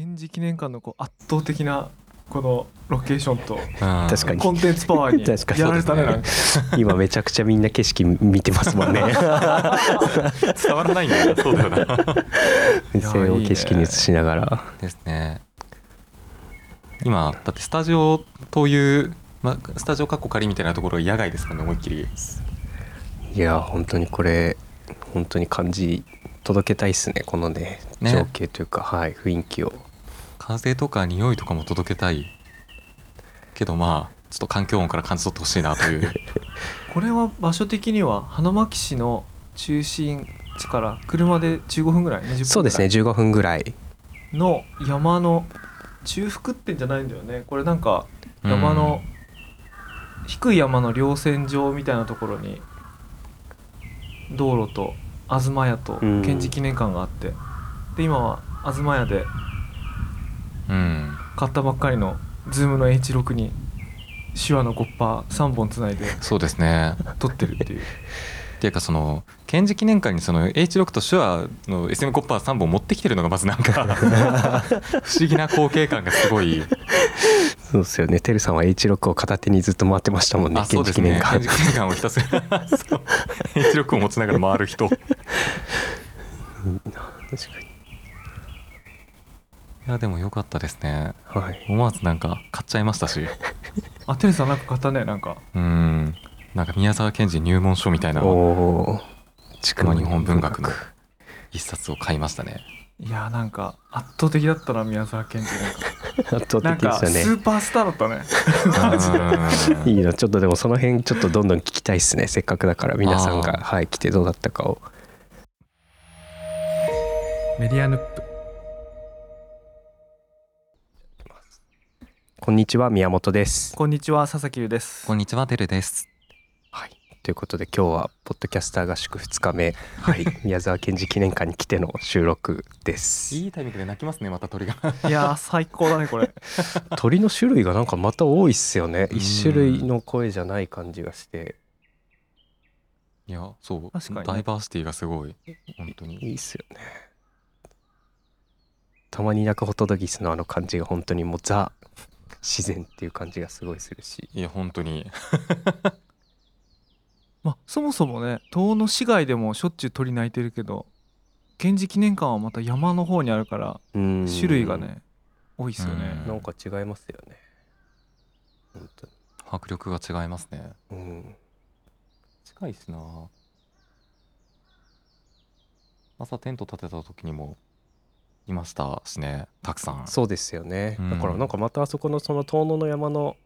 賢治記念館のこう圧倒的なこのロケーションと確かに。コンテンツパワーに確かに。やられたねなんか。今めちゃくちゃみんな景色見てますもんね。伝わらないんだよなそうだよな。目線を景色に映しながら。ですね。今だってスタジオという、まあ、スタジオかっこ仮みたいなところが野外ですからね思いっきり。いや本当にこれ本当に感じ届けたいっすねこのねね。情景というか、はい雰囲気を風とか匂いとかも届けたい。けどまあちょっと環境音から感じ取ってほしいなという。これは場所的には花巻市の中心地から車で15分ぐらい？20分ぐらい？そうですね。15分ぐらい。の山の中腹ってんじゃないんだよね。これなんか山の、低い山の稜線上みたいなところに道路と東屋とうん。賢治記念館があって、で今は東屋で買ったばっかりの Zoom の H6 に手話のゴッパー3本つないでそうですね。撮ってるっていう。っていうかその賢治記念館にその H6 と手話の SM コッパー3本持ってきてるのがまずなんか 不思議な光景感がすごい。そうですよね。てるさんは H6 を片手にずっと回ってましたもんねあそうですね。記念館。賢治記念館をひたすら そう。H6 を持ちながら回る人。い確かにやでも良かったですね。はい。思わずなんか買っちゃいましたし。あテレさんなんか買ったねなんか。うん。なんか宮沢賢治入門書みたいな。おお地区の日本文学の一冊を買いましたね。いやーなんか圧倒的だったな宮沢賢治。なんか圧倒的でしたね。スーパースターだったね。うん。いいなちょっとでもその辺ちょっとどんどん聞きたいっすね。せっかくだから皆さんがあはい来てどうだったかを。メディアヌップこんにちは宮本です。こんにちは佐々木優です。こんにちはてるです。はい。ということで今日はポッドキャスター合宿2日目。はい。宮沢賢治記念館に来ての収録です。いいタイミングで泣きますねまた鳥が。いやー最高だねこれ。鳥の種類がなんかまた多いっすよね。うん。一種類の声じゃない感じがして。いやそう。確かにね。ダイバーシティがすごい。本当に。いいっすよね。たまに鳴くホトトギスのあの感じが本当にもうザ自然っていう感じがすごいするし。いや本当に。まあそもそもね遠野市街でもしょっちゅう鳥鳴いてるけど賢治記念館はまた山の方にあるからうん。種類がね多いっすよね。うん。なんか違いますよね。本当に。迫力が違いますね。うん。近いしな。朝テント立てた時にもいましたしねたくさん。そうですよね、うん。だからなんかまたあそこのその遠野の山の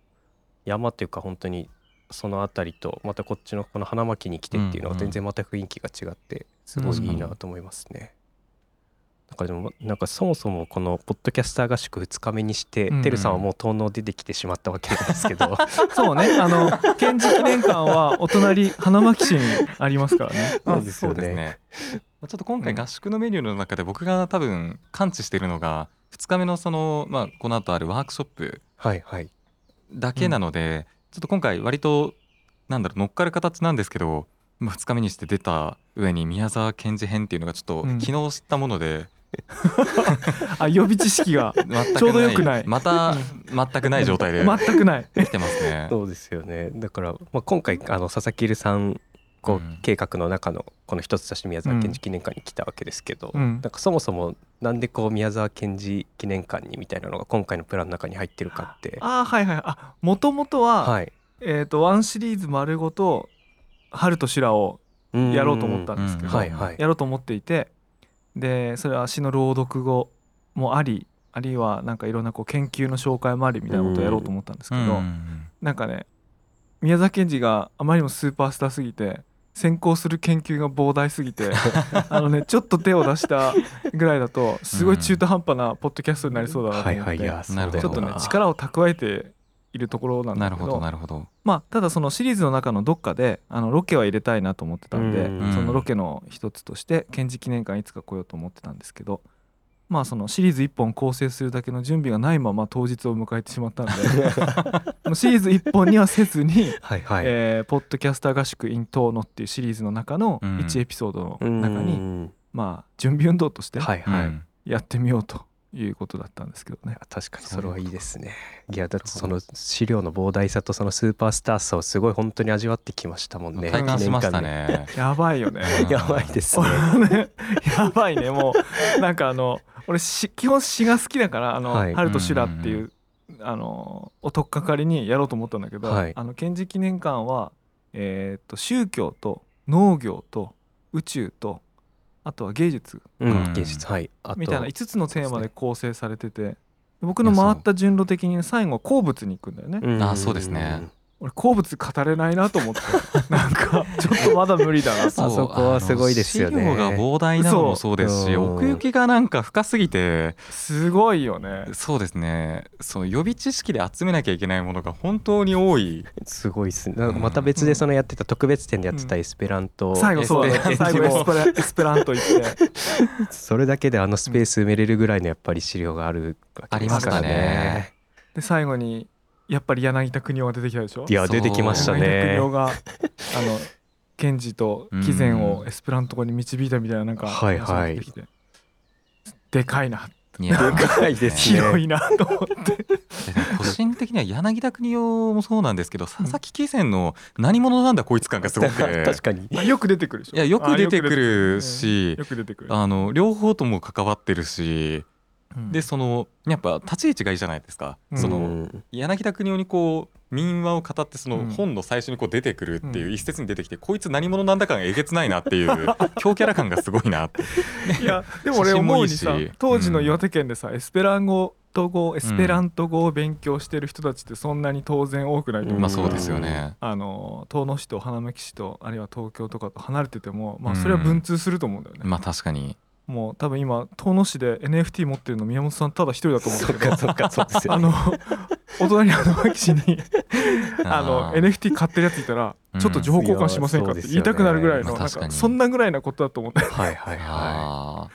山っていうか本当にその辺りとまたこっちのこの花巻に来てっていうのうんうん。が全然また雰囲気が違ってすごいいいなと思いますね。なんかでもなんかそもそもこのポッドキャスター合宿2日目にして、うんうん。てるさんはもう遠野出てきてしまったわけなんですけど。そうね。あの賢治記念館はお隣花巻市にありますからね。そうですよね。すねまあちょっと今回合宿のメニューの中で僕が多分感知しているのが2日目のその、まあ、この後あるワークショップはいはい。だけなので、ちょっと今回割となんだろう乗っかる形なんですけど、まあ、2日目にして出た上に宮沢賢治編っていうのがちょっとうん。昨日知ったもので、あ予備知識がちょうどよくない。また全くない状態で 全くない。来てますね。そうですよね。だから、まあ、今回あの佐々木留さんこううん。計画の中のこの一つとして宮沢賢治記念館に来たわけですけど、うん。なんかそもそもなんでこう宮沢賢治記念館にみたいなのが今回のプランの中に入ってるかって。あーはいはい。あもともとは、はい。えっ、とワンシリーズ丸ごと春と修羅をやろうと思ったんですけど、うん。はいはい。やろうと思っていてでそれは詩の朗読語もありあるいはなんかいろんなこう研究の紹介もありみたいなことをやろうと思ったんですけど、うんなんかね宮沢賢治があまりにもスーパースターすぎて先行する研究が膨大すぎて あのねちょっと手を出したぐらいだとすごい中途半端なポッドキャストになりそうだなと思って、はいちょっとね力を蓄えているところなんなるほだけどどなるほど。まあただそのシリーズの中のどっかであのロケは入れたいなと思ってたんでうん。そのロケの一つとして賢治記念館いつか来ようと思ってたんですけどまあそのシリーズ1本構成するだけの準備がないまま当日を迎えてしまったんで シリーズ1本にはせずにはいはい、えーポッドキャスター合宿 in 遠野っていうシリーズの中のうん。1エピソードのうん。中に、まあ準備運動としてはいはい、うん。やってみようということだったんですけどね。確かに。それはいいですね。いやだってその資料の膨大さとそのスーパースターさをすごい本当に味わってきましたもんね。体感しましたね。やばいよね。やばいですね。ね やばいねもう。なんかあの俺し基本詩が好きだから「あのはい。春と修羅」っていう、あのおとっかかりにやろうと思ったんだけど、はい。あの賢治記念館は、えーっと宗教と農業と宇宙とあとは芸術芸術。はい。あと。みたいな5つのテーマで構成されてて、僕の回った順路的に最後鉱物に行くんだよね、ん。あそうですね俺鉱物語れないなと思って。なんかちょっとまだ無理だな。と あそこはすごいですよね。資料が膨大なのもそうですし奥行きがなんか深すぎて。すごいよね。そうですね。そう予備知識で集めなきゃいけないものが本当に多い。すごいっすね。また別でそのやってた特別展でやってたうんエスペラント。最後そうだね。エスペラント最後エスペラエスペラント。行ってそれだけであのスペース埋めれるぐらいのやっぱり資料があるわけですからありましたね。で最後にやっぱり柳田国男が出てきたでしょ？いや出てきました柳田国ね男が あの賢治と貴前をエスペラント語に導いたみたいななんかはいはい。話が出てきて。でかいなでかいですね。広いなと思って。で個人的には柳田国男もそうなんですけど佐々木貴船の何者なんだこいつ感がすごくて。確かに。あよく出てくるでしょ。いやよく出てくある。しよく出てくる。あの両方とも関わってるしうんでそのやっぱ立ち位置がいいじゃないですか、うん。そのうん。柳田国男にこう民話を語ってそのうん。本の最初にこう出てくるっていうう一節に出てきて、こいつ何者なんだ感がえげつないなっていう強キャラ感がすごいなっていやでも俺思うにさ当時の岩手県でさ、エスペラン語と語エスペラント語を勉強してる人たちってそんなに当然多くないと思う、まあそうですよね。あの遠野市と花巻市とあるいは東京とかと離れててもまあそれは文通すると思うんだよね、まあ確かにもう多分今遠野市で NFT 持ってるの宮本さんただ一人だと思うんだけどそっかそっかそうですよね。あのお隣の花巻市に あのー NFT 買ってるやついたらうんちょっと情報交換しませんかって言いたくなるぐらいのなんかそんなぐらいなことだと思って。はいはいはあー。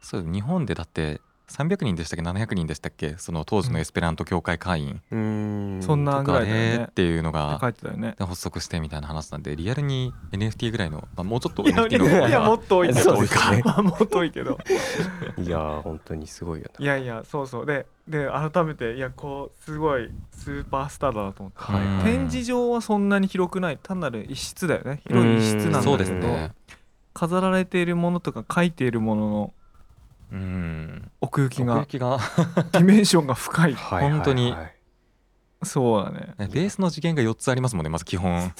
そう日本でだって300人でしたっけ？700人でしたっけ？その当時のエスペラント協会会員。いうん。そんなぐらいっていうのが書いてたよね。発足してみたいな話なんでリアルに NFT ぐらいの、まあ、もうちょっといや NFT の方がいやもっと多いけどそうですね。ま あもっと多いけど。いやー本当にすごいよいやいやそうそう。でで改めていやこうすごいスーパースターだなと思って、はい。うん展示場はそんなに広くない。単なる一室だよね。広い一室なんだけど。そうですね。飾られているものとか書いているもののうん。奥行きが ディメンションが深い。なはい本当に。そうだね。ベースの次元が4つありますもんねまず基本。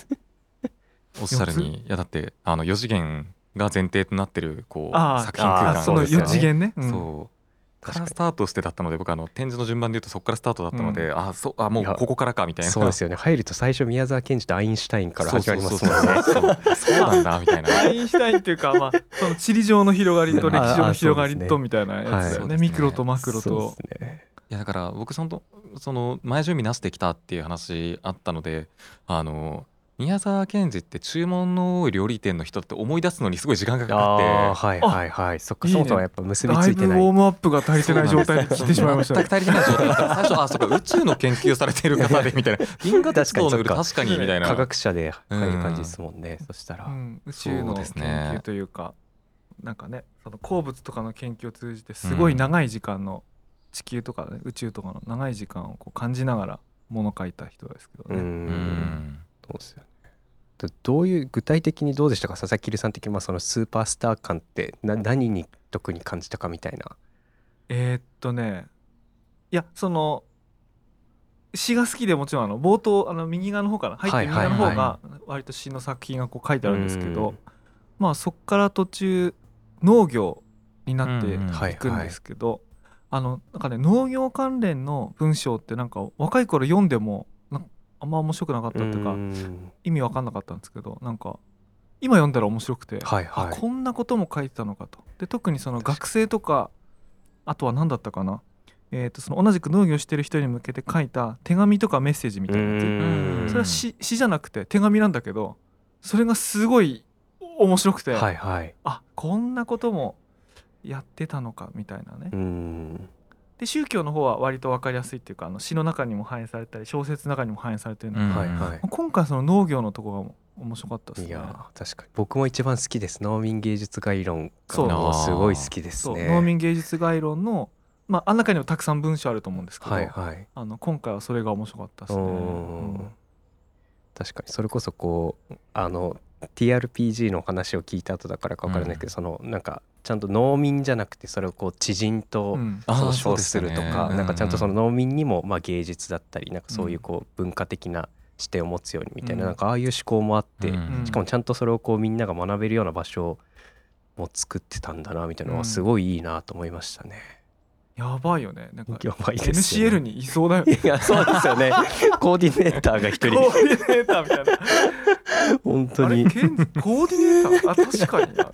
おっしゃるに。いやだってあの4次元が前提となってるこうあ作品空間あその4次元ね、うん。そうからにスタートしてだったので僕あの展示の順番で言うとそこからスタートだったので、あそうあもうここからかみたいな。そうですよね。入ると最初宮沢賢治とアインシュタインから始まりますそうもんねそうそうそう。そうなんだみたいな。アインシュタインっていうかまあその地理上の広がりと歴史上の広がりとみたいなやつだよね,、はいそうですね。ミクロとマクロそうとですね。いやだから僕そのその前準備なしできたっていう話あったのであの宮沢賢治って注文の多い料理店の人って思い出すのにすごい時間がかかって。ああはいはいはい。そっかいいね。そもそもやっぱ結びついてない。ォームアップが足りてない状態に聞いてしまいましたね。全く足りてない状態だった。最初あそうか宇宙の研究されている方でみたいな。銀河鉄道の夜確かに確かにみたいな。科学者で入る感じですもんねそしたらうん、宇宙の研ですね究というかなんかねその鉱物とかの研究を通じてすごい長い時間の地球とか、ね、宇宙とかの長い時間をこう感じながらもの書いた人ですけどうね。うん。ん。そうですよね。でどういう具体的にどうでしたか？佐々木さん的にまあそのスーパースター感ってな何に特に感じたかみたいな。えーっとねいやその詩が好きでもちろんあの冒頭あの右側の方から入ってはい右側の方はいが割と詩の作品がこう書いてあるんですけど、うんまあそっから途中農業になっていくんですけど、あのなんかね農業関連の文章ってなんか若い頃読んでもあんま面白くなかったっていうか、うん。意味わかんなかったんですけどなんか今読んだら面白くて、はいはい。あこんなことも書いてたのかと。で特にその学生とかあとは何だったかな。えー、とその同じく農業してる人に向けて書いた手紙とかメッセージみたいなやつ。うん。それは詩詩じゃなくて手紙なんだけどそれがすごい面白くて、はいはい。あこんなこともやってたのかみたいなね、うんで宗教の方は割と分かりやすいっていうかあの詩の中にも反映されたり小説の中にも反映されてるので、うん。はいはい。今回その農業のとこが面白かったですね。いやー確かに。僕も一番好きです。農民芸術概論そう。すごい好きですね。農民芸術概論のまああん中にもたくさん文章あると思うんですけど、はいはい。あの今回はそれが面白かったですね。ううんん。確かに。それこそこうあの TRPG の話を聞いた後だからか分からないけど、うん。そのなんかちゃんと農民じゃなくてそれをこう知人とその称するとか、うん。なんかちゃんとその農民にもまあ芸術だったりなんかそういうこう文化的な視点を持つようにみたいな,、うん。なんかああいう思考もあって、うん。しかもちゃんとそれをこうみんなが学べるような場所も作ってたんだなみたいなのはすごいいいなと思いましたね。やばいよね。なんかやばいですよ NCL ね。にいそうだよいね。やそうですよね。コーディネーターが一人コーディネーターみたいな。本当にコーディネーター？あ確かにな。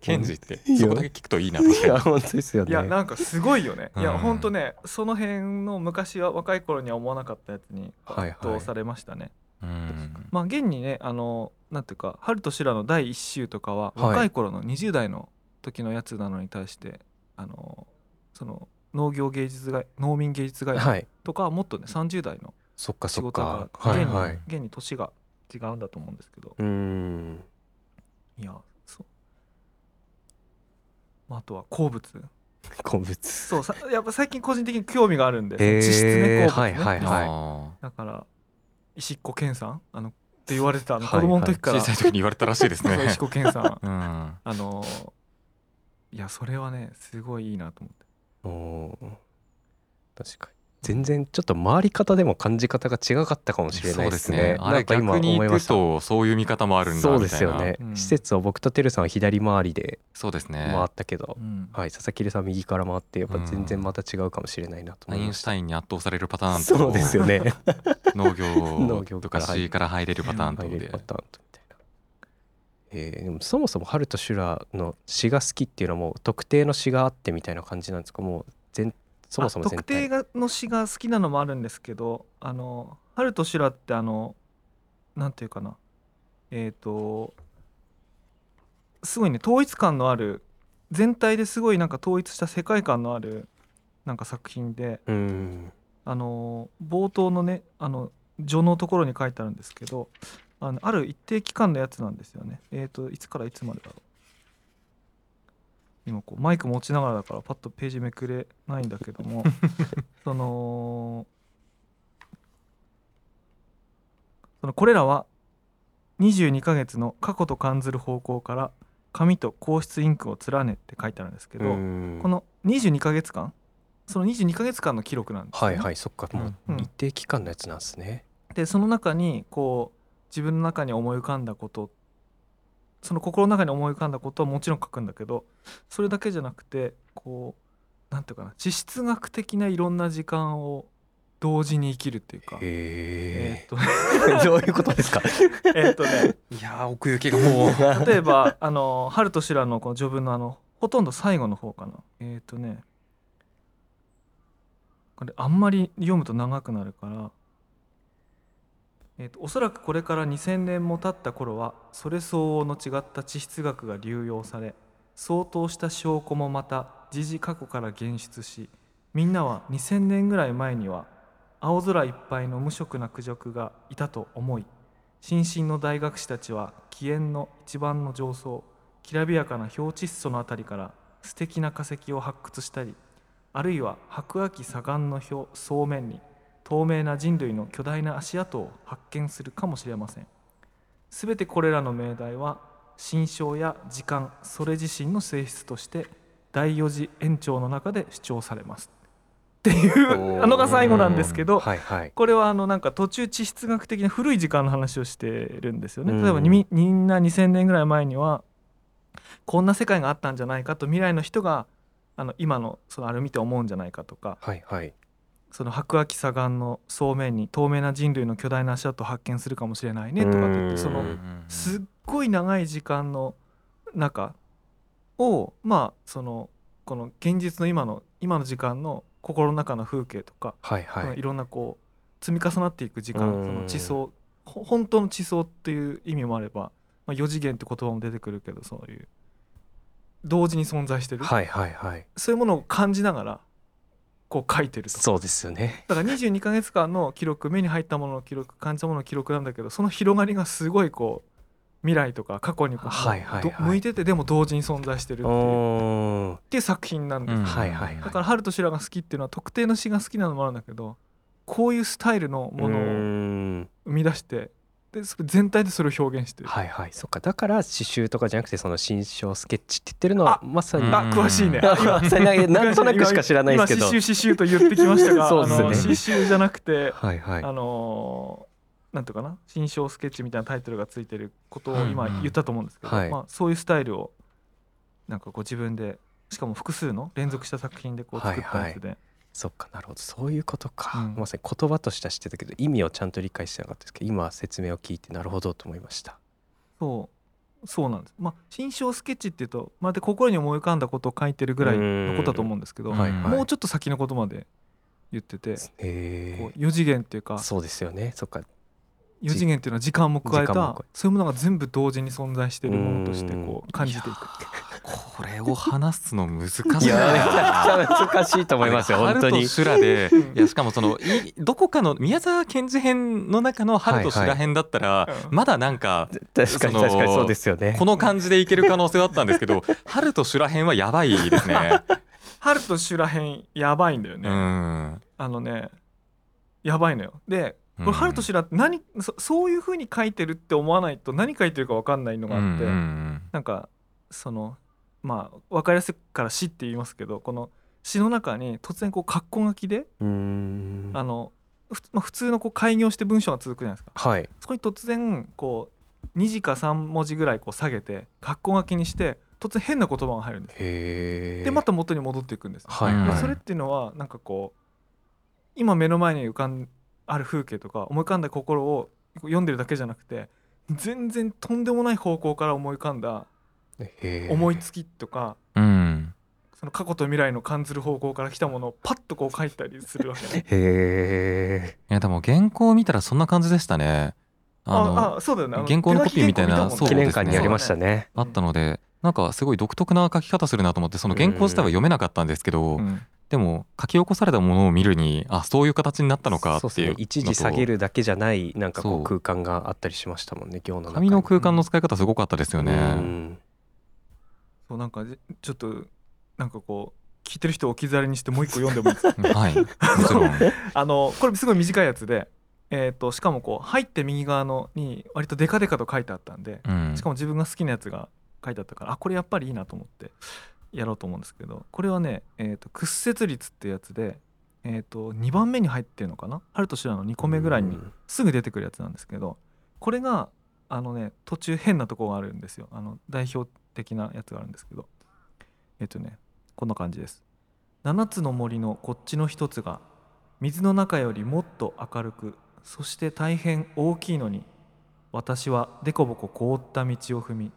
ケンジっていやそこだけ聞くといいな確かにいや本当ですよね。いやなんかすごいよね。いやうんほんとねその辺の昔は若い頃には思わなかったやつにはいはい圧倒されましたね。うんまあ現にねあのなんていうか「春と修羅」の第一集とかははい若い頃の20代の時のやつなのに対してあのその農業芸術街農民芸術街はい。とかはもっとね30代の仕そっかそっ事だか。から現に。現に年が違うんだと思うんですけど。うーん。いやそう、まあ、あとは鉱物。鉱物。そうさやっぱ最近個人的に興味があるんで、へー。地質ね鉱物ね、はいはいはい。あだから石子健さん？あのって言われてた子供の時ーから、小さい時に言われたらしいですね。石子健さん。うん。あのいやそれはねすごいいいなと思っておー確かに。全然ちょっと回り方でも感じ方が違かったかもしれないうですすね。ねあれなんか今逆に行く思いました。とそういう見方もあるんだそうみたいなですよね。うん施設を僕とてるさんは左回りでそうですね回ったけど、うんはい、佐々木さん右から回ってやっぱ全然また違うかもしれないなとアインシュ思いました。タインに圧倒されるパターンとそうですよね。農 農業業とか入るから詩から入れるパターンとで入れるパターンと。えーでもそもそも春と修羅の詩が好きっていうのはもう特定の詩があってみたいな感じなんですか？もう全そもそもあ全体特定がの詩が好きなのもあるんですけどあの「春と修羅」ってあのなんていうかなえっ、とすごいね統一感のある全体ですごいなんか統一した世界観のあるなんか作品でうん。あの冒頭のねあの序のところに書いてあるんですけどあのある一定期間のやつなんですよね。えっ、といつからいつまでだろう今こうマイク持ちながらだからパッとページめくれないんだけども そのそのこれらは22ヶ月の過去と感ずる方向から紙と硬質インクを連ねって書いてあるんですけど、うんこの22ヶ月間その22ヶ月間の記録なんですよ、ね。はいはいそっかもううん一定期間のやつなんですね。でその中にこう自分の中に思い浮かんだことその心の中に思い浮かんだことはもちろん書くんだけどそれだけじゃなくてこうなんていうかな地質学的ないろんな時間を同時に生きるっていうか。えへー。っとえ。どういうことですか？えーっとね。いやー奥行きがもう。例えばあの「春と修羅」のこの序文のあのほとんど最後の方かな。えーっとね。これあんまり読むと長くなるからえーとおそらくこれから2000年も経った頃はそれ相応の違った地質学が流用され相当した証拠もまた時事過去から現出しみんなは2000年ぐらい前には青空いっぱいの無色なクジャクがいたと思い新進の大学士たちは気縁の一番の上層きらびやかな氷窒素のあたりから素敵な化石を発掘したりあるいは白亜紀左岸の表層面に透明な人類の巨大な足跡を発見するかもしれませんすべてこれらの命題は心象や時間それ自身の性質として第四次延長の中で主張されますっていうあのが最後なんですけどはいはい。これはあのなんか途中地質学的な古い時間の話をしてるんですよね。うん例えばみんな2,000年ぐらい前にはこんな世界があったんじゃないかと未来の人があの今のそのあれを見て思うんじゃないかとかはいはい。その白亜紀左岸の層面に透明な人類の巨大な足跡を発見するかもしれないねとかって言っうんてそのうんすっごい長い時間の中をまあそのこの現実の今の今の時間の心の中の風景とかはいはいい、。ろんなこう積み重なっていく時間うんその地層ほ本当の地層っていう意味もあれば、まあ、4次元って言葉も出てくるけどそういう同時に存在してる、はいはいはい。そういうものを感じながらこう書いてると。そうですよね。だから22ヶ月間の記録目に入ったものの記録感じたものの記録なんだけどその広がりがすごいこう未来とか過去にこうはいはいはい。ど向いててでも同時に存在してるっていうっ作品なんですよ、うん。はいはいはいだから春と修羅が好きっていうのは特定の詩が好きなのもあるんだけどこういうスタイルのものを生み出してで全体でそれを表現してる、はいはい。そっか。だから刺繍とかじゃなくてその新章スケッチって言ってるのはあまさにうんあ詳しいね。なんとなくしか知らないですけど。今刺繍刺繍と言ってきましたが そうっすね。刺繍じゃなくて、はいはい。あのーなんていうかな。新章スケッチみたいなタイトルがついてることを今言ったと思うんですけど、はい。まあ、そういうスタイルをなんかこう自分でしかも複数の連続した作品でこう作ったやつで、そっかなるほど。そういうことか、うん。まさに言葉としては知ってたけど意味をちゃんと理解してなかったですけど今説明を聞いてなるほどと思いました。そう。そうなんです。まあ新章スケッチっていうとまるで心に思い浮かんだことを書いてるぐらいのことだと思うんですけど、うんはいはい。もうちょっと先のことまで言ってて、こへう4次元っていうかえそうですよね。そっか4次元っていうのは時間も加えた。そういうものが全部同時に存在しているものとしてこう感じていく。これを話すの難しいいやめちなゃくちゃ難しいと思いますよ本当に。春と修羅で。うん。いやしかもそのいどこかの宮沢賢治編の中の春と修羅編だったら、はいはい。うん。まだなんか確かに確かにそうですよね。この感じでいける可能性はあったんですけど春と修羅編はやばいですね。春と修羅編やばいんだよね。うん。あのねやばいのよ。でこれ春と修羅って何そそういう風に書いてるって思わないと何書いてるか分かんないのがあって、うんうんなんかそのまあ分かりやすいから詩って言いますけどこの詩の中に突然こう括弧書きで、うーん。あのふまあ、普通のこう開業して文章が続くじゃないですか。はい。そこに突然こう2字か3文字ぐらいこう下げて括弧書きにして突然変な言葉が入るんです。へえでまた元に戻っていくんです、うんはいはい。でそれっていうのはなんかこう今目の前に浮かんある風景とか思い浮かんだ心を読んでるだけじゃなくて全然とんでもない方向から思い浮かんだ思いつきとかうんその過去と未来の感じる方向から来たものをパッとこう書いたりするわけね。へいやでも原稿を見たらそんな感じでしたね。あのああそうだよね。原稿のコピーみたいなそうえ記念館にありましたねあったのでなんかすごい独特な書き方するなと思ってその原稿自体は読めなかったんですけど、うん。でも書き起こされたものを見るにあそういう形になったのかそうですっていうね一時下げるるだけじゃないなんかこそうう空間があったりしましたもんね行の中に。紙の空間の使い方すごかったですようね。ん。そうなんかじちょっとなんかこう聞いてる人を置き去りにしてもう一個読んでもいいですか？はいもちろん。あのこれすごい短いやつで、えー、としかもこう入って右側のに割とデカデカと書いてあったんでうん。しかも自分が好きなやつが書いてあったからあこれやっぱりいいなと思ってやろうと思うんですけどこれはね、えー、と屈折率ってやつで、えー、と2番目に入ってるのかな？春と修羅の2個目ぐらいにすぐ出てくるやつなんですけどこれがあのね途中変なとこがあるんですよ。あの代表的なやつがあるんですけど。えっ、とねこんな感じです。7つの森のこっちの一つが水の中よりもっと明るくそして大変大きいのに私はデコボコ凍った道を踏み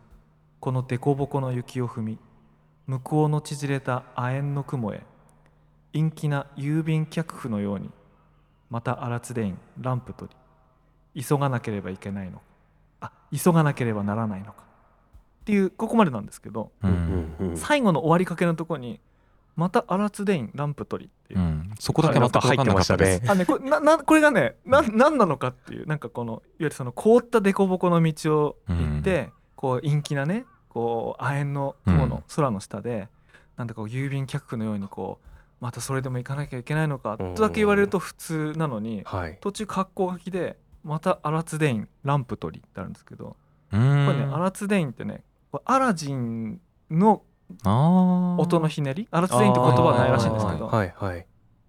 このデコボコの雪を踏み向こうの縮れた亜鉛の雲へ陰気な郵便客符のようにまたアラツデインランプ取り急がなければいけないのかあ急がなければならないのかっていうここまでなんですけどううんんうんうん。最後の終わりかけのところにまたアラツデインランプ取りっていう。う、ん。そこだけ全く分かんなかったです。あね。これな なこれがねな何なのかっていうなんかこのいわゆるその凍った凸凹の道を行って、こう陰気なねこう亜鉛の雲の空の下で、なんだか郵便客符のようにこうまたそれでも行かなきゃいけないのかとだけ言われると普通なのにはい。途中格好書きでまたアラツデインランプ取りってあるんですけどここれねアラツデインってねアラジンの音のひねり？アラツデインって言葉はないらしいんですけど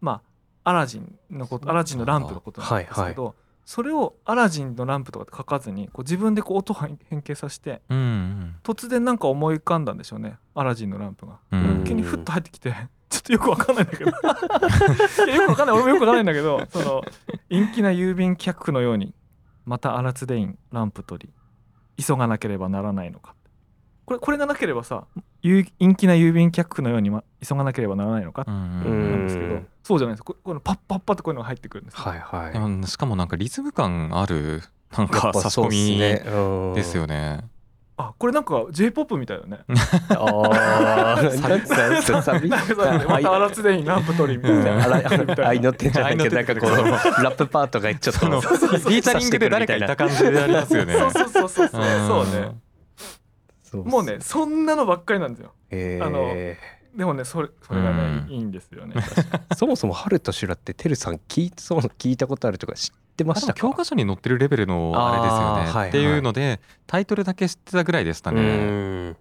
まあアラジンのことアラジンのランプのことなんですけど、はいそれをアラジンのランプとかって書かずにこう自分でこう音を変形させてうんうん。突然なんか思い浮かんだんでしょうねアラジンのランプが。うん。急にふっと入ってきて ちょっとよくわかんないんだけど。よくわかんない俺もよくわかんないんだけど その陰気な郵便客符のようにまたアラツデインランプ取り急がなければならないのかこれこれがなければさゆ陰気な郵便客符のように、ま、急がなければならないのか？なんですけど。うんそうじゃないです。ここのパッパッパってこういうのが入ってくるんですよ。はいはい。しかもなんかリズム感あるなんか差し込みですよね。あこれなんか j p o p みたいだね。ああなんかサビなんかさまた荒津でいいランプ取りみたいなあら愛のってんじゃないけどなんかこう愛のラップパートがちょっとそのフィーチャリングで誰かいた感じでありますよねそうそうそうそうそうねもうねそんなのばっかりなんですよ。えあのーでもねそれそれがねうん。いいんですよね。そもそも春と修羅っててるさん聞いそう聞いたことあるとか知ってましたか？教科書に載ってるレベルのあれですよね、はいはい。っていうのでタイトルだけ知ってたぐらいでしたうね。ん。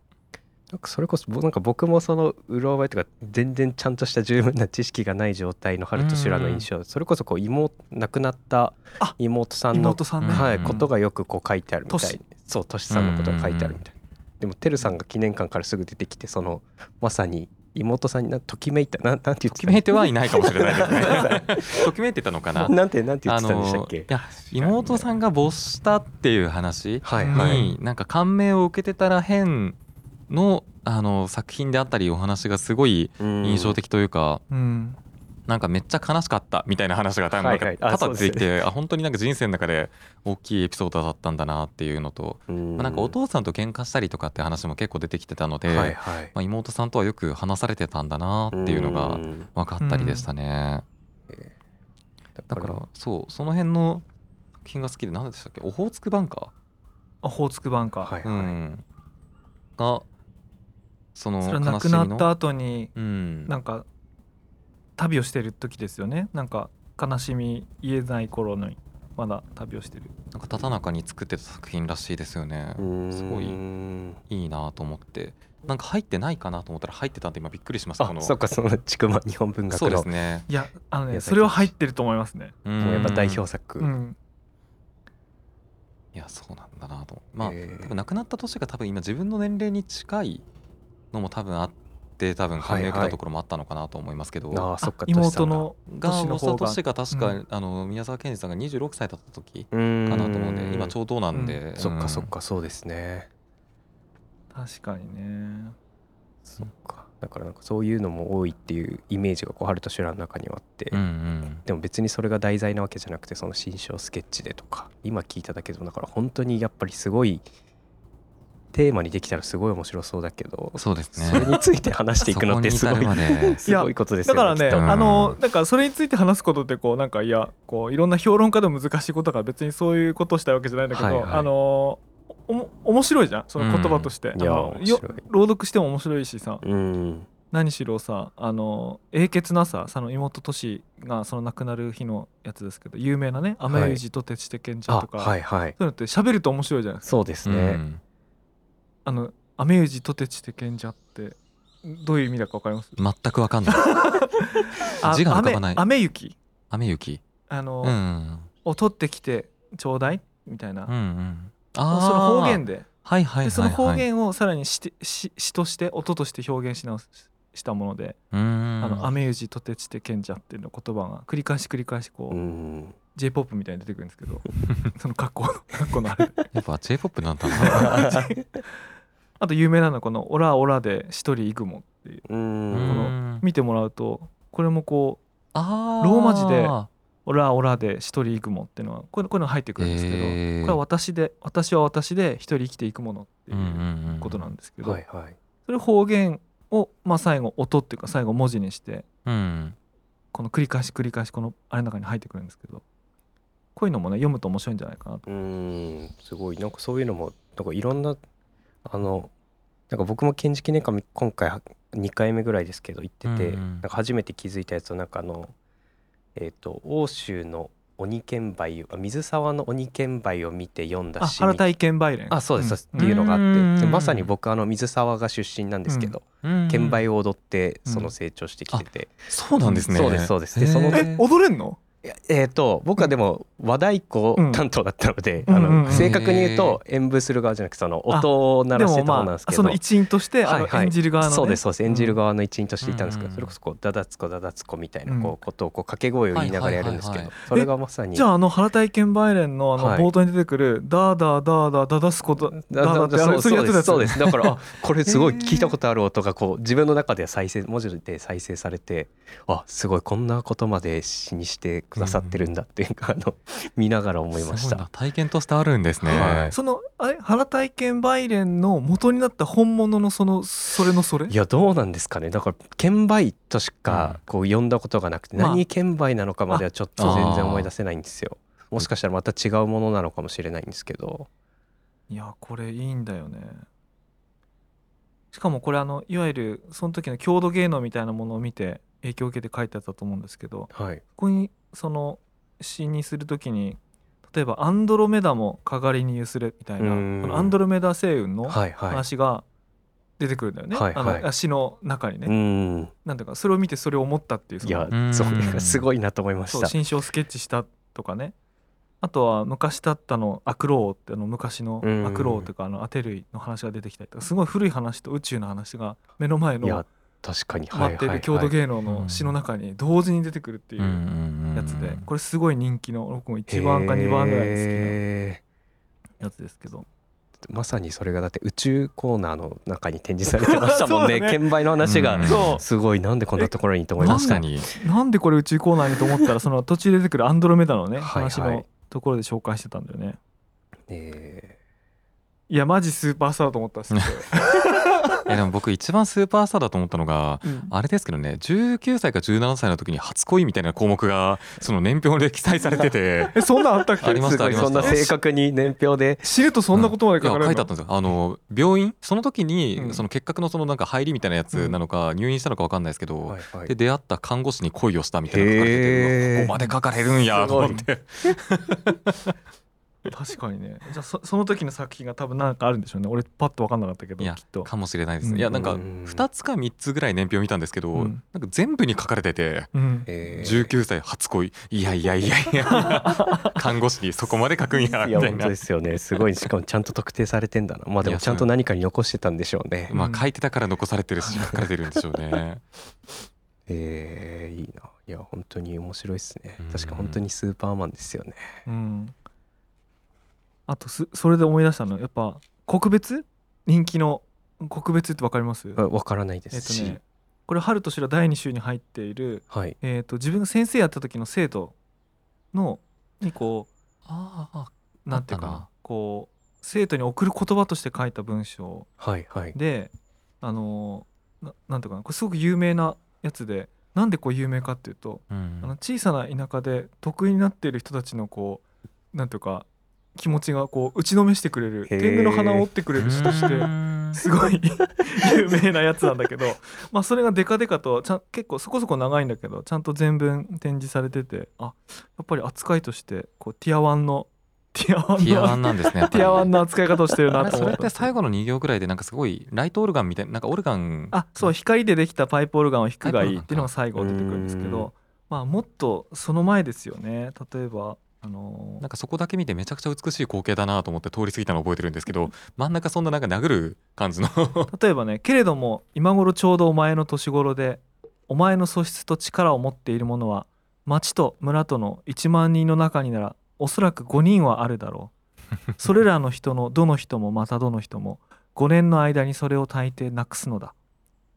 なんかそれこそぼなんか僕もそのうろ覚えとか全然ちゃんとした十分な知識がない状態の春と修羅の印象。それこそこう妹亡くなったあ妹さんの妹さんね。はい、うん。ことがよくこう書いてあるみたい。そうトシさんのことが書いてあるみたいな、でもてるさんが記念館からすぐ出てきてそのまさに妹さんになときめいたなんなんて言ってときめいてはいないかもしれないです。ね。ときめいてたのかな？なんてなんて言あってたんでしたっけ？のいや妹さんが没したっていう話はいに、はい。なんか感銘を受けてたら変のあの作品であったりお話がすごい印象的というか、うんなんかめっちゃ悲しかったみたいな話が多分多々出てきて、あ本当になんか人生の中で大きいエピソードだったんだなっていうのと、うん。まあ、なんかお父さんと喧嘩したりとかって話も結構出てきてたので、はいはい。まあ、妹さんとはよく話されてたんだなっていうのがん。分かったりでしたね。だからそうその辺の作品が好きで何でしたっけ？オホーツクバンカオホーツクバンカー、はい。ー、うん、がそのそれは亡悲しみの？くなった後にうん。なんか旅をしてる時ですよね。なんか悲しみ言えない頃にまだ旅をしてる。なんか田中に作ってた作品らしいですよね。すごいうんいいなと思って。なんか入ってないかなと思ったら入ってたんで今びっくりしましたこの。あそっかその筑波日本文学そうでのすね。いやあのねそれは入ってると思いますね。うん。もうやっぱ代表作、うん。いやそうなんだなと。まあ、へー。多分亡くなった年が多分今自分の年齢に近いのも多分あって多分感銘を受けたところもあったのかなと思いますけど、ああそっかあ妹のが年の方が。確か、うあの宮沢賢治さんが26歳だった時かかなと思うんで今ちょうどなんで、そっかそっかかそうですね。確かにね。そっか。だからなんかそういうのも多いっていうイメージがこう春と修羅の中にはあって、うんうん。でも別にそれが題材なわけじゃなくてその新章スケッチでとか今聞いただけでもだから本当にやっぱりすごいテーマにできたらすごい面白そうだけどそうですね。それについて話していくのってすごいすごいことですよだからね、うんあのだからそれについて話すこと。ってこうなんかいやこういろんな評論家でも難しいことが別にそういうことをしたいわけじゃないんだけど、はいはい。あのおも面白いじゃん？その言葉として、いやあの面白い。よ朗読しても面白いしさ。うん。何しろさあの英傑なさその妹都市がその亡くなる日のやつですけど有名なね「い雨有事とてちて賢者」あとか、はいはい。そういうのって喋ると面白いじゃないですか。そうですね、うんあの「雨有事とてちて賢者」ってどういう意味だかわかります？全くわかんない。あ字が浮かばない。雨雨雪。雨雪？あの、うん。を取ってきてちょうだい？みたいな、うんうん。その方言で。ではいはいはい、はい、でその方言をさらにしてし詩として音として表現し直すしたもので「うーん。あの雨有事とてちて賢者」っていうの言葉が繰り返し繰り返しこう、うん。J p o p みたいに出てくるんですけどその格好の 格好のあれ。でやっぱ J-POP なんだな あと有名なのはこの「オラオラで一人イグモ」っていう。ううん。ん見てもらうとこれもこうあローマ字で「オラオラで一人イグモ」っていうのはこれこういうのが入ってくるんですけど、へー。これは私で私は私で一人生きていくものっていうことなんですけど、はいはい。それ方言を、まあ、最後音っていうか最後文字にしてうん。この繰り返し繰り返しこのあれの中に入ってくるんですけどこういうのもね読むと面白いんじゃないかなと。うん。すごい。なんかそういうのもなんかいろんなあのなんか僕も建築記念館今回2回目ぐらいですけど行ってて、うんうん。なんか初めて気づいたやつはなんかあのえっ、と欧州の鬼剣梅水沢の鬼剣梅を見て読んだあ詩原体験売連。あそうです、そうです。んっていうのがあってまさに僕あの水沢が出身なんですけど、剣梅を踊ってその成長してきてて、そうなんですね。そうですそうです。でそのえ踊れんの？えー、と僕はでも和太鼓担当だったので、あうん。うんうんうん。の正確に言うと演舞する側じゃなくてその音を鳴でらしてた方なんですけど、あその一員として、演じる側の、ね、そうですそうです。演じる側の一員としていたんですけど、うんそれこそこうダダツコダダツコみたいなこうことをこう掛け声を言いながらやるんですけど、それがまさに。じゃああの原体験売連のあのはい。冒頭に出てくる「ダーダーダーダーダダすことダーだだダー」ってあれそうそうそれやってたやつですそうですだからあこれすごい聞いたことある音がこう自分の中では再生文字で再生されてあすごいこんなことまで詩にしてくださってるんだっていうか、あの見ながら思いましすごな。た。体験としてあるんですね、はい。そのあれ原体験バイレンの元になった本物のそのそれのそれ？いやどうなんですかね。だから券売としかこう読んだことがなくて、まあ。何券売なのかまではちょっと全然思い出せないんですよ。もしかしたらまた違うものなのかもしれないんですけど。いやこれいいんだよね。しかもこれあのいわゆるその時の郷土芸能みたいなものを見て影響を受けて書いてあったと思うんですけどはい。ここにその詩にする時に例えば「アンドロメダもかがりにゆすれ」みたいなこうんのアンドロメダ星雲の。話が出てくるんだよね、はいはいあの詩の中にね、うん。なんていうかそれを見てそれを思ったっていういやうんそれがすごいなと思いました。新書をスケッチしたとかねあとは昔だったのアクローってあの昔のうんアクローというかあのアテ類の話が出てきたりとかすごい古い話と宇宙の話が目の前の確かに。待っている郷土芸能の詩の中に同時に出てくるっていうやつでこれすごい人気の僕も1番か2番ぐらい好へきなやつですけど。ーまさにそれがだって宇宙コーナーの中に展示されてましたもんね。ね。券売の話がすごい。なんでこんなところにと思いましたなんでこれ宇宙コーナーにと思ったらその途中で出てくるアンドロメダのね話のところで紹介してたんだよね。えいやマジスーパースターだと思ったんですけど えでも僕一番スーパースターだと思ったのがうん。あれですけどね19歳か17歳の時に初恋みたいな項目がその年表で記載されてて。えそんなんあったっけ？ありましたすごいそんな正確に年表で。知るとそんなことまで書かれるの書いてあったんですよ。あの病院？その時うん。にその結核のそのなんか入りみたいなやつなのか入院したのか分かんないですけど、はいはい。で出会った看護師に恋をしたみたいな書かれててここまで書かれるんやと思って確かにね。じゃあそその時の作品が多分なんかあるんでしょうね。俺パッと分かんなかったけどいやきっと。かもしれないです、うん。いやなんかうん。2つか3つぐらい年表見たんですけど、うん。なんか全部に書かれててうん。えー。19歳初恋。いやいやいやいや。看護師にそこまで書くんやいやみたいな。本当ですよね。すごい。しかもちゃんと特定されてんだな。まあでいやもちゃんと何かに残してたんでしょうね。まあ書いてたから残されてるし書かれてるんでしょうね。えー、いいな。いや本当に面白いですね。うん。確か本当にスーパーマンですよね。うんあとすそれで思い出したのやっぱ国別？人気の国別って分かります？あわからないでえっすし、とねこれ春と修羅第2週に入っている、はい。えっと自分が先生やった時の生徒のにこああうなんていうかあったな。こう生徒に送る言葉として書いた文章。はいはい。であのななんていうかなこれすごく有名なやつでなんでこう有名かっていうと、うん。あの小さな田舎で得意になっている人たちのこうなんていうか気持ちがこう打ちのめしてくれる天狗の花を折ってくれる詩としてうん。すごい 有名なやつなんだけどまあそれがデカデカとちゃん結構そこそこ長いんだけどちゃんと全文展示されててあやっぱり扱いとしてこうティアワンのティアワンティアワンのなんですねティアワンの扱い方をしてるなあれそれって最後の2行ぐらいでなんかすごいライトオルガンみたいななんかオルガン。あそう光でできたパイプオルガンを弾くがいいっていうのがパ最後出てくるんですけうん。どまあもっとその前ですよね。例えばあのなんかそこだけ見てめちゃくちゃ美しい光景だなと思って通り過ぎたのを覚えてるんですけど真ん中そんななんか殴る感じの。例えばねけれども今頃ちょうどお前の年頃でお前の素質と力を持っている者は町と村との1万人の中にならおそらく5人はあるだろう。それらの人のどの人もまたどの人も5年の間にそれを大抵なくすのだ。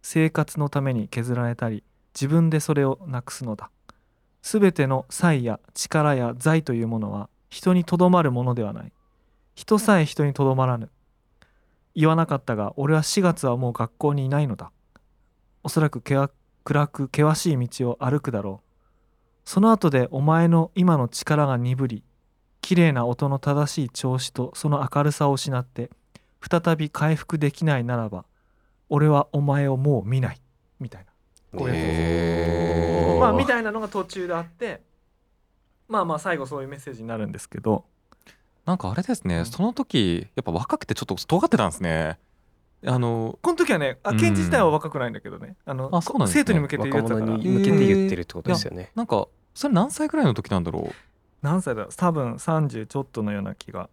生活のために削られたり自分でそれをなくすのだすべての才や力や財というものは人にとどまるものではない。人さえ人にとどまらぬ。言わなかったが俺は4月はもう学校にいないのだ。おそらく暗く険しい道を歩くだろう。その後でお前の今の力が鈍り綺麗な音の正しい調子とその明るさを失って再び回復できないならば俺はお前をもう見ない。みたいな。こういうへー。まあみたいなのが途中であってまあまあ最後そういうメッセージになるんですけど。なんかあれですうん。ねその時やっぱ若くてちょっと尖ってたんですね。あのこの時はねあうんケンジ自体は若くないんだけどね。あのあそうなん生徒に向けて言う若やつだか向けて言ってるってことですよね。なんかそれ何歳ぐらいの時なんだろう？何歳だろう？多分30ちょっとのような気が、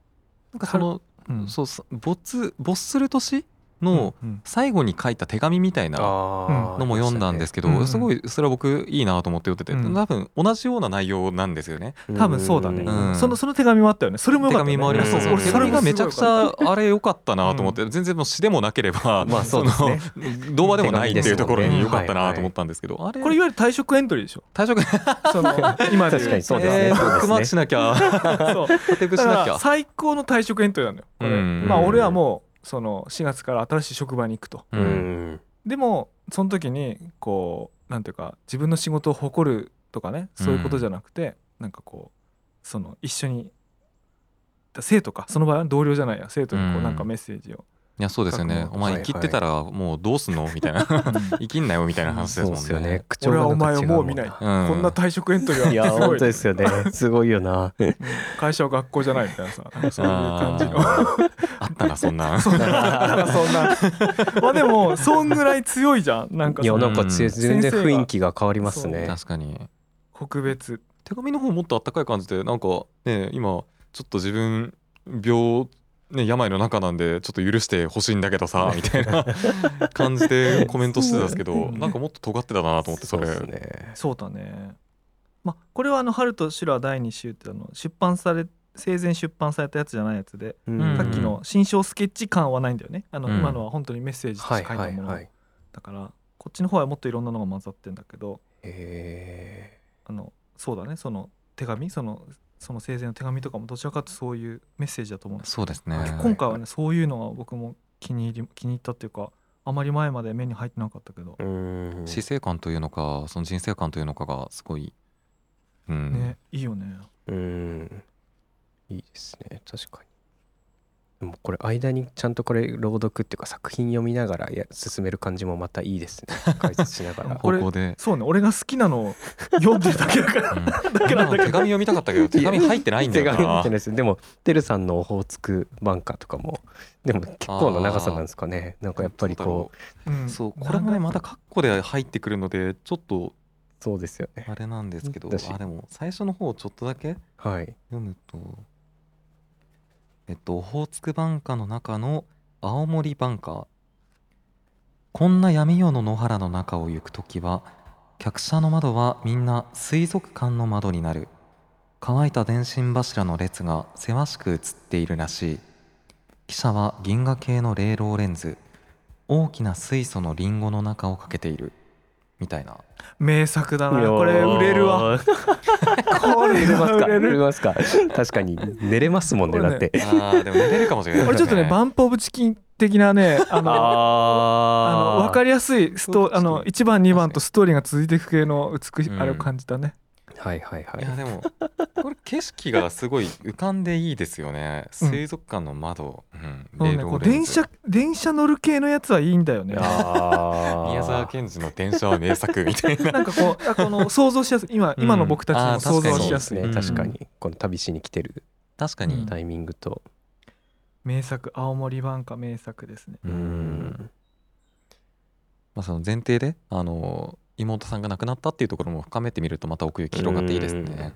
なんかその、うん。そうそう没没する年のうん最後に書いた手紙みたいなのも読んだんですけど、すごいそれは僕いいなと思って読んでて、うん。多分同じような内容なんですよね。多分そうだね、うん。そのその手紙もあったよね。それもよ手かった、ね、紙もあります、うん。そう手紙がめちゃくちゃあれ良かったなと思って、う全然もう詩でもなければ、まあその童話でもないっていうところに良かったなと思ったんですけど、あれこれいわゆる退職エントリーでしょ？退職その 今確かにそうですね。えーそうですね。ブックマークしなきゃ。そう最高の退職エントリーなんだよこれ、うん。まあ俺はもうその4月から新しい職場に行くと。ううん。んでもその時にこうなんていうか自分の仕事を誇るとかねそういうことじゃなくて、なんかこうその一緒にだ生徒か。その場合は同僚じゃないや。生徒にこううん。なんかメッセージを、いやそうですよね。お前生きってたらもうどうすんの？みたいな。生きんなよみたいな話ですもんそうですよね。ね。口調俺はお前がなんか違うをもう見ない、んこんな退職エントリーいやはすごい。本当ですよね。すごいよな。うん会社は学校じゃないみたいなさ。なんかそういう感じの。ああったなそんな。そんな。なんかそんなまあでもそんぐらい強いじゃん。なんかいやなんか全然雰囲気が変わりますね。確かに。国別。手紙の方もっとあったかい感じでなんかね今ちょっと自分病ね病の中なんでちょっと許してほしいんだけどさみたいな 感じでコメントしてたんですけどなんかもっと尖ってたなと思ってそれ。そうね。そうだね。まあこれはあの「春と修羅第2集」ってあの出版され生前出版されたやつじゃないやつで、うん。さっきの新章スケッチ感はないんだよね。あの、うん。今のは本当にメッセージとはいして書いたもの、はいはいだからこっちの方はもっといろんなのが混ざってんだけどへあのそうだね。その手紙そのその生前の手紙とかもどちらかというとそういうメッセージだと思うんです。そうですね。はい。今回はねそういうのが僕も気に入り気に入ったっていうかあまり前まで目に入ってなかったけど。死生観というのかその人生観というのかがすごいうん、ねいいよね。うん。いいですね。確かにでもこれ間にちゃんとこれ朗読っていうか作品読みながらや進める感じもまたいいですね。解説しながら。これ方向で、そうね俺が好きなのを読んでるだけだから。うん、だけなんだけど今の手紙読みたかったけど手紙入ってないんだよ手紙見てなないですでもてるさんのオホーツクバンカーとかも。でも結構な長さなんですかね。なんかやっぱりこう。うん。そうこれもねまたカッコで入ってくるのでちょっとそうですよね。あれなんですけどあでも最初の方ちょっとだけはい。読むとえっと「オホーツク挽歌」の中の「青森挽歌」こんな闇夜の野原の中を行く時は客車の窓はみんな水族館の窓になる。乾いた電信柱の列がせわしく映っているらしい。汽車は銀河系のレーローレンズ。大きな水素のリンゴの中をかけている。みたいな。名作だな。これ売れるわ。こ売れれますか？売れるれますか？確かに。寝れますもんねだって。あーでも寝れるかもしれない。俺ちょっとねバンプ・オブ・チキン的なねあの あの分かりりやすいストあの1番2番とストーリーが続いていく系の美しいうん。あれを感じたねはいはいはい。いやでもこれ景色がすごい浮かんでいいですよね。うん。水族館の窓、うん。こう電車電車乗る系のやつはいいんだよね。あー。宮沢賢治の電車は名作みたいな。なんかこうあこの想像しやすい。今うん。今の僕たちあーの想像しやすい、そうですね確かに。この旅しに来てる。確かに、うん。タイミングと。名作青森版歌名作ですね。ううん。んまあ、その前提であの妹さんが亡くなったっていうところも深めてみるとまた奥行き広がっていいですね。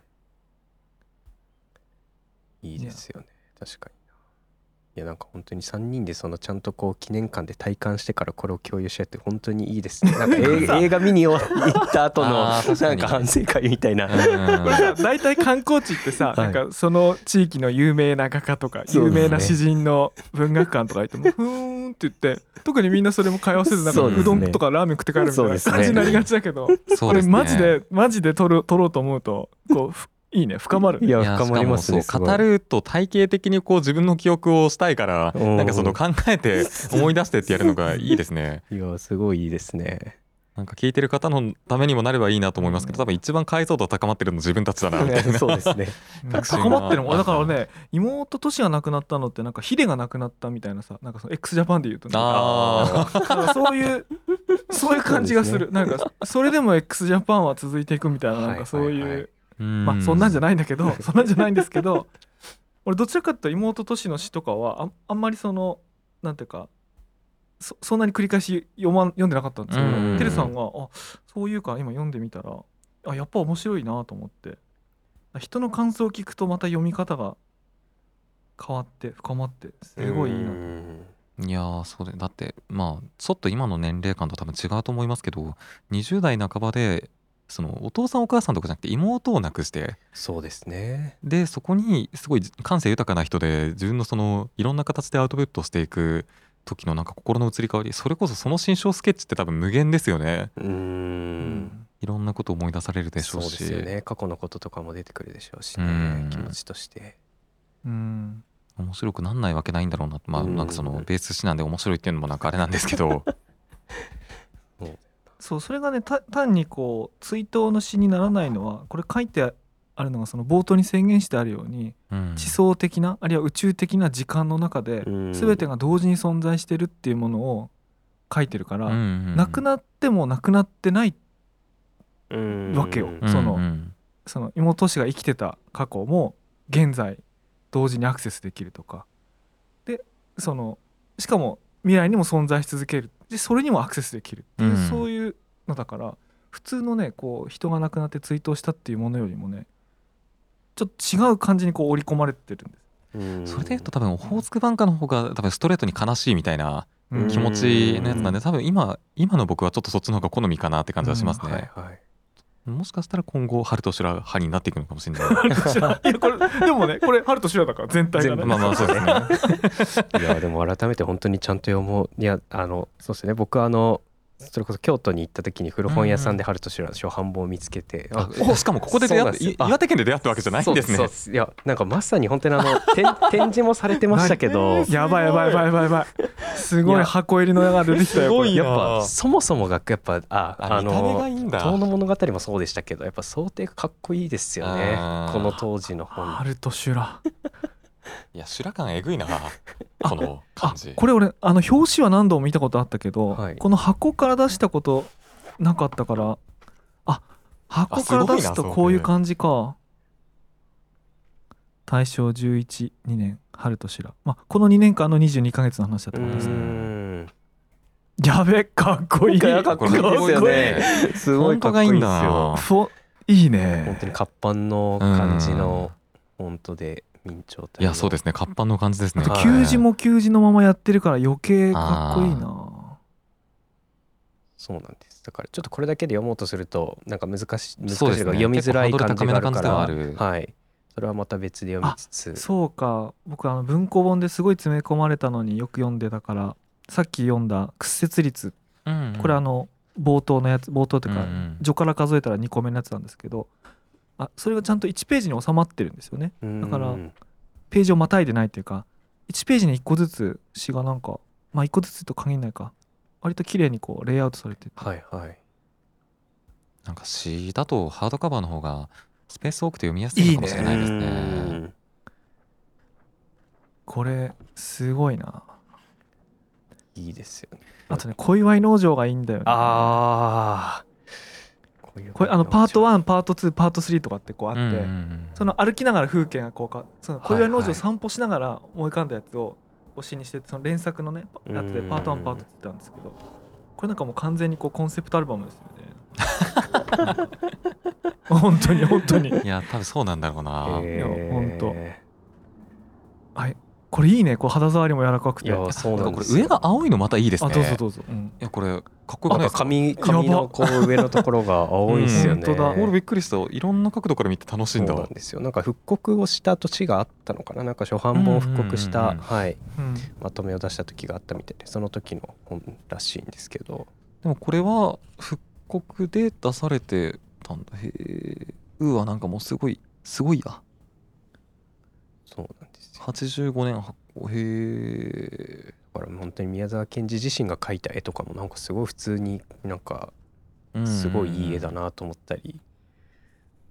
いいですよね。確かに。いやなんか本当に3人でそのちゃんとこう記念館で体感してからこれを共有し合って本当にいいですね。なんか映画見に行った後のなんか反省会みたいな。大体観光地ってさ、はい。なんかその地域の有名な画家とか、有名な詩人の文学館とか行っても ふーんって言って特にみんなそれも会話せずなんかそうどんとかラーメン食って帰るみたいな感じになりがちだけど、ね。これマジでマジで撮る撮ろうと思うとこうふいいね。深まるね。いや深まりますね語ると体系的にこう自分の記憶をしたいからうん。なんかその考えて 思い出してってやるのがいいですね。いやすごいいいですね。なんか聞いてる方のためにもなればいいなと思いますけど多分一番解像度高まってるの自分たちだなみたいな。そうですね。高まってるもん。俺だからね妹としが亡くなったのってなんかヒデが亡くなったみたいなさなんかその x ジャパンで言うとね。あなんかそういうそういう感じがする。そうなんかそれでも x ジャパンは続いていくみたいななんかそういう、はいはいはいまあそんなんじゃないんだけど そんなんじゃないんですけど俺どちらかっていうと妹としの詩とかはああんまりそのなんていうかそそんなに繰り返し読,、ま、読んでなかったんですけど、うん。てるさんがあそういうか今読んでみたらあやっぱ面白いなと思って。人の感想を聞くとまた読み方が変わって深まってすごいいいな。とうん。いやーそうでだってまあちょっと今の年齢感と多分違うと思いますけど20代半ばでそのお父さんお母さんとかじゃなくて妹を亡くして。そうですね。でそこにすごい感性豊かな人で自分のそのいろんな形でアウトプットしていく時のなんか心の移り変わりそれこそその心象スケッチって多分無限ですよね。うーん。いろんなことを思い出されるでしょそううしですよね。過去のこととかも出てくるでしょうしうん。ね気持ちとして。うん。面白くなんないわけないんだろうな。まあうん。なんかそのベース詩なんで面白いっていうのもなんかあれなんですけど そうそれがねた単にこう追悼の詩にならないのはこれ書いてあるのがその冒頭に宣言してあるようにうん。地層的なあるいは宇宙的な時間の中でうん。全てが同時に存在してるっていうものを書いてるから、うんうんなくなってもなくなってないうんわけよ。うん。そのうん。その妹氏が生きてた過去も現在同時にアクセスできるとか。でそのしかも未来にも存在し続けるでそれにもアクセスできるっていう、うん。そういうのだから普通のねこう人が亡くなって追悼したっていうものよりもねちょっと違う感じにこう織り込まれてるんです。うん。それで言うと多分オホーツクバンカの方が多分ストレートに悲しいみたいなうん。気持ちのやつなんで多分今今の僕はちょっとそっちの方が好みかなって感じはしますね、はいはいもしかしたら今後春と修羅派になっていくのかもしれない。いやこれでもねこれ春と修羅だから全体がね。まあまあそうですね。いやでも改めて本当にちゃんと読もう。いやあのそうですね。僕はあのそれこそ京都に行った時に古本屋さんで春と修羅の初版本を見つけて、あしかもここで出会って岩手県で出会ったわけじゃないんですね。いやなんかまさに本当にあの展展示もされてましたけど。やばいやばいやばいやばいやばい。すごい箱入りの矢が出てきたよやっぱ。そもそもがやっぱああの遠野物語もそうでしたけどやっぱ想定がかっこいいですよね。この当時の本。春と修羅いや修羅感えぐいな この感じ。これ俺あの表紙は何度も見たことあったけど、はい。この箱から出したことなかったから。あ箱から出すとこういう感じか。大正112年春と修羅まあこの2年間の22ヶ月の話だとう思いますね。ん。やべかっこいい。かっこいいですよね。すごいかっこいいんですよ。いいね。本当に活版の感じの本当で明朝体いやそうですね。活版の感じですね。はい。給字も給字のままやってるから余計かっこいいな。そうなんです。だからちょっとこれだけで読もうとするとなんか難しい難しいね。というか読みづらい感じがあるからはい。それはまた別で読みつつ。そうか。僕あの文庫本ですごい詰め込まれたのによく読んでたからさっき読んだ屈折率。うんこれあの冒頭のやつ冒頭というか、うんうん。序から数えたら2個目のやつなんですけどあそれがちゃんと1ページに収まってるんですよね。だからうん。ページをまたいでないっていうか1ページに1個ずつ詩がなんかまあ1個ずつと限らないか。割と綺麗にこうレイアウトされてて。はいはい。なんか詩だとハードカバーの方がスペース多くて読みやすいのかもしれないですね。うんこれすごいな。いいですよね。あとね小祝農場がいいんだよね。ああこういうこれあのパート1パート2パート3とかってこうあって、うんうんうん。その歩きながら風景がこうかその小はいはい。祝農場を散歩しながら思い浮かんだやつを推しにしてその連作のねやつでパート1うんパート2って言ったんですけどこれなんかもう完全にこうコンセプトアルバムですよね。本当に本当に。いや多分そうなんだろうな、えー。いやほんとはいこれいいね。こう肌触りも柔らかくて。いやそうななんかこれ上が青いのまたいいですね。あどうぞどうぞ、うん。いやこれかっこよくないですかか髪髪のこう上のところが青いですよね、うん。本当だ。俺びっくりした。いろんな角度から見て楽しいんだ。そうなんですよ。なんか復刻をした年があったのかな。なんか初版本を復刻した、うんうんうんうん。はい、うん。まとめを出した時があったみたいで。その時の本らしいんですけど。でもこれは復刻で出されてたんだ。へえうわなんかもうすごいすごいや。そうなんですよ85年発行へえだから本当に宮沢賢治自身が描いた絵とかもなんかすごい普通になんかすごいいい絵だなと思ったり、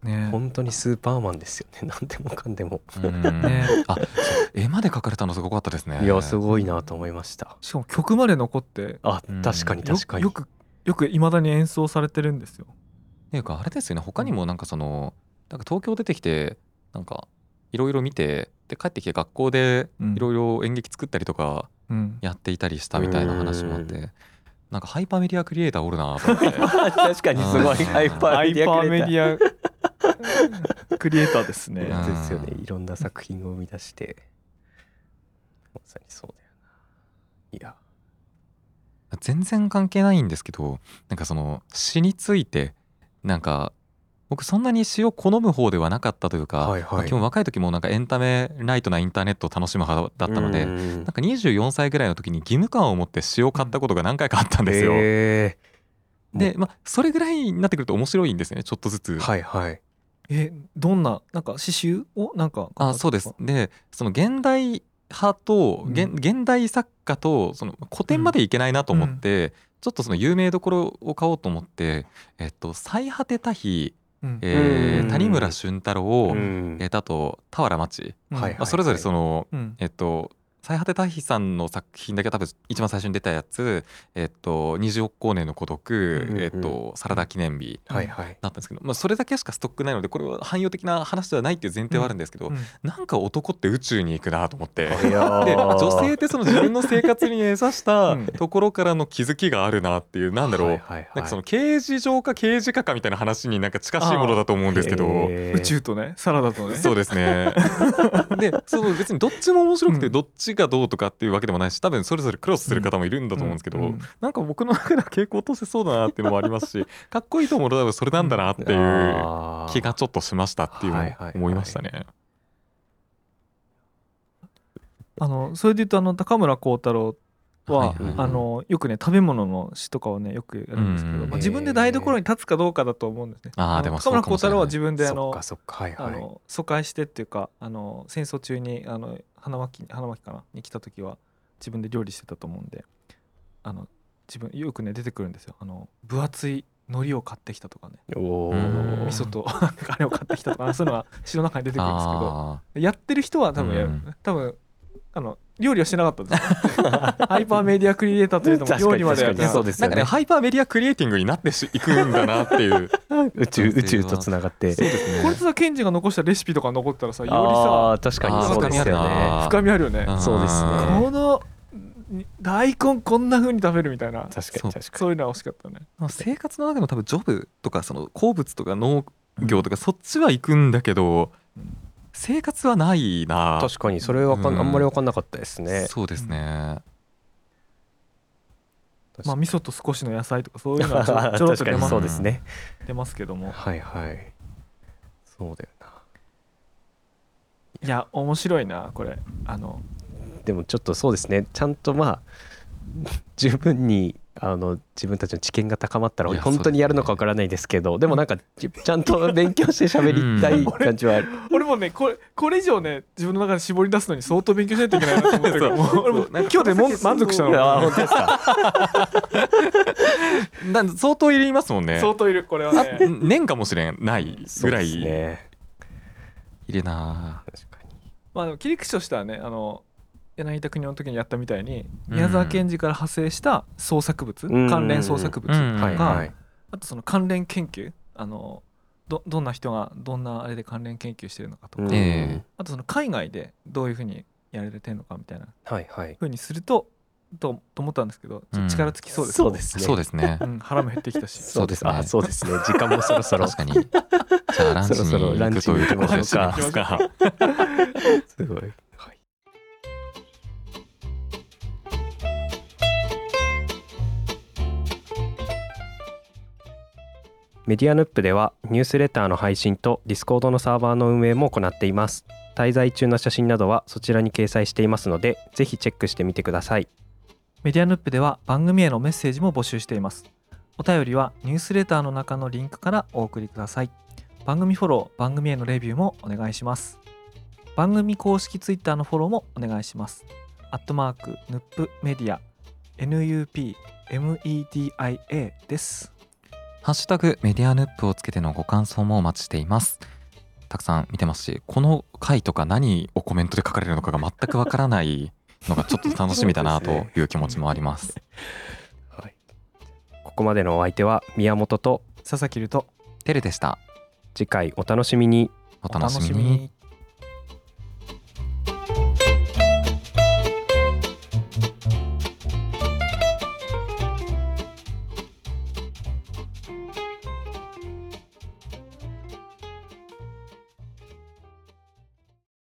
ね。本当にスーパーマンですよね。何でもかんでも、うん。ね。あそう。絵まで描かれたのすごかったですね。いやすごいなと思いました。しかも曲まで残って。あうん確かによ確かに。よくよくいまだに演奏されてるんですよ。っていうかあれですよね。他にもなんかそのなんか東京出てきてなんかいろいろ見てで帰ってきて学校でうん。いろいろ演劇作ったりとかうん。やっていたりしたみたいな話もあってなんかハイパーメディアクリエイターおるなと思って。確かにすごいハイパーメディアクリエイター。アクリエイターですね。うん。ですよね。いろんな作品を生み出して。まさにそうだよいや。全然関係ないんですけどなんかその詩についてなんか僕そんなに詩を好む方ではなかったというか、はいはい。まあ基本若い時もなんかエンタメライトなインターネットを楽しむ派だったので、うん。なんか24歳ぐらいの時に義務感を持って詩を買ったことが何回かあったんですよ。へで、まあ、それぐらいになってくると面白いんですよねちょっとずつ。ーはいはい。えどんななんか刺繍をなんかあそうです。でその現代派と、うん。現現代作家とその古典までいけないなと思って、ちょっとその有名どころを買おうと思って「えっと、最果て多比」うんえ谷村俊太郎、うん。えーとあと俵町、まあ、それぞれその、うん。えっと最果て多比さんの作品だけ多分一番最初に出たやつ「えっと、二十億光年の孤独」うんえっと「サラダ記念日」はいはい。だったんですけど、まあ、それだけしかストックないのでこれは汎用的な話ではないっていう前提はあるんですけど、うん。なんか男って宇宙に行くなと思って。で女性ってその自分の生活に根ざしたうん。ところからの気づきがあるなっていうなんだろう、はいはいはい。なんかその刑事上か刑事課かみたいな話になんか近しいものだと思うんですけど。宇宙とねサラダとね。そうですね。でその別にどっちも面白くうん。てどっちがどうとかっていうわけでもないし多分それぞれクロスする方もいるんだと思うんですけど、うんうんなんか僕の中では傾向としてそうだなっていうのもありますし かっこいいと思うのは多分それなんだなっていう気がちょっとしましたっていうのを思いましたね。あのそれで言うとあの高村光太郎は、はいはいあのよくね食べ物の詩とかをねよくやるんですけど、うん。まあ、自分で台所に立つかどうかだと思うんですね。のあーでも高村光太郎はそう自分であのそっかそっか。はいはい。あの疎開してっていうかあの戦争中にあの花巻花巻かなに来た時は自分で料理してたと思うんであの自分よくね出てくるんですよ。あの分厚い海苔を買ってきたとかね。お味噌と あれを買ってきたとかそういうのは詩の中に出てくるんですけどあやってる人は多分うん。多分あの料理はしてなかったです。ハイパーメディアクリエイターというのも料理まで。やって確かに。そうですよね。なんかねハイパーメディアクリエイティングになってしいくんだなっていう。宇 宙宇宙とつながって。そうですね。これとさケンジが残したレシピとか残ったらさよりあさー確かにそうですよね。さ深みあるよね。うん。そうですね。この大根こんな風に食べるみたいな。確かそう。に確かそういうのは惜しかったね。まあ生活の中でも多分ジョブとかその鉱物とか農業とかそっちは行くんだけど生活はないな。に確かにそれわかんうん。あんまり分かんなかったですね。そうですね、まあ味噌と少しの野菜とかそういうのはちょ ちょろっと出まそうですね。出ますけども。はいはい。そうだよな。いや面白いなこれ。あの。でもちょっとそうですね。ちゃんとまあ 十分にあの自分たちの知見が高まったら本当にやるのかわからないですけどでもなんかちちゃんと勉強して喋り たい感じはある。俺もねこれこれ以上ね自分の中で絞り出すのに相当勉強しないといけないなと思ってるからもう俺も今日でもん満足したの。本当ですか？なん相当いりますもんね。相当いるこれはあね年かもしれんないぐらいそうですね。いるな確かに。まあでも切り口としてはねあの柳田国の時にやったみたいにうん。宮沢賢治から派生した創作物、うん。関連創作物、うんはいがはい。あとその関連研究あのどどんな人がどんなあれで関連研究してるのかとか、あとその海外でどういうふうにやられてるのかみたいなはいはい。ふうにするととと思ったんですけど力尽きそうです、そうですね。そうですね。うん、腹も減ってきたし。そうですね。あそうですね。時間もそろそろ。確かに。じゃあランチそろそろにランチに行くというとにしま すかすごいメディアヌップではニュースレターの配信とディスコードのサーバーの運営も行っています。滞在中の写真などはそちらに掲載していますのでぜひチェックしてみてください。メディアヌップでは番組へのメッセージも募集しています。お便りはニュースレターの中のリンクからお送りください。番組フォロー番組へのレビューもお願いします。番組公式ツイッターのフォローもお願いします。アットマークヌップメディア NUPMEDIA です。ハッシュタグメディアヌップをつけてのご感想もお待ちしています。たくさん見てますしこの回とか何をコメントで書かれるのかが全くわからないのがちょっと楽しみだなという気持ちもあります。はい、ここまでのお相手は宮本と佐々木るとテルでした。次回お楽しみに。お楽しみに